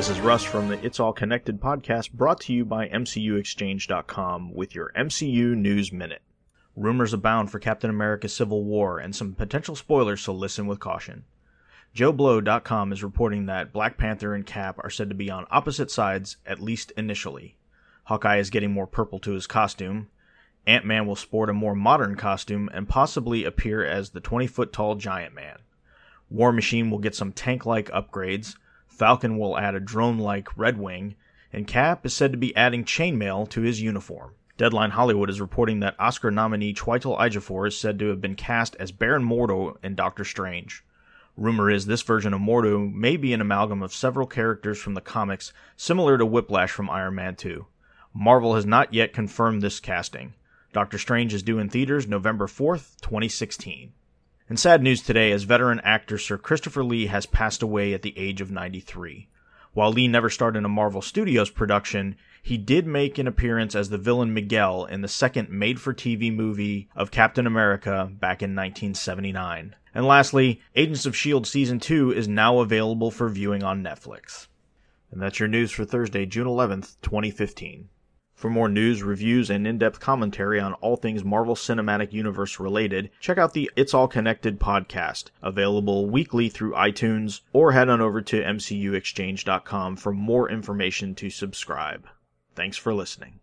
Russ from the It's All Connected podcast brought to you by MCUExchange.com with your MCU News Minute. Rumors abound for Captain America Civil War and some potential spoilers, so listen with caution. JoBlo.com is reporting that Black Panther and Cap are said to be on opposite sides, at least initially. Hawkeye is getting more purple to his costume. Ant Man will sport a more modern costume and possibly appear as the 20 foot tall Giant Man. War Machine will get some tank like upgrades. Falcon will add a drone like Red Wing. And Cap is said to be adding chainmail to his uniform. Deadline Hollywood is reporting that Oscar nominee Chiwetel Ejiofor is said to have been cast as Baron Mordo in Doctor Strange. Rumor is this version of Mordo may be an amalgam of several characters from the comics, similar to Whiplash from Iron Man 2. Marvel has not yet confirmed this casting. Doctor Strange is due in theaters November 4th, 2016. In sad news today, as veteran actor Sir Christopher Lee has passed away at the age of 93. While Lee never starred in a Marvel Studios production, he did make an appearance as the villain Miguel in the second made for TV movie of Captain America back in 1979. And lastly, Agents of S.H.I.E.L.D. Season 2 is now available for viewing on Netflix. And that's your news for Thursday, June 11th, 2015. For more news, reviews, and in depth commentary on all things Marvel Cinematic Universe related, check out the It's All Connected podcast, available weekly through iTunes, or head on over to MCUExchange.com for more information to subscribe. Thanks for listening.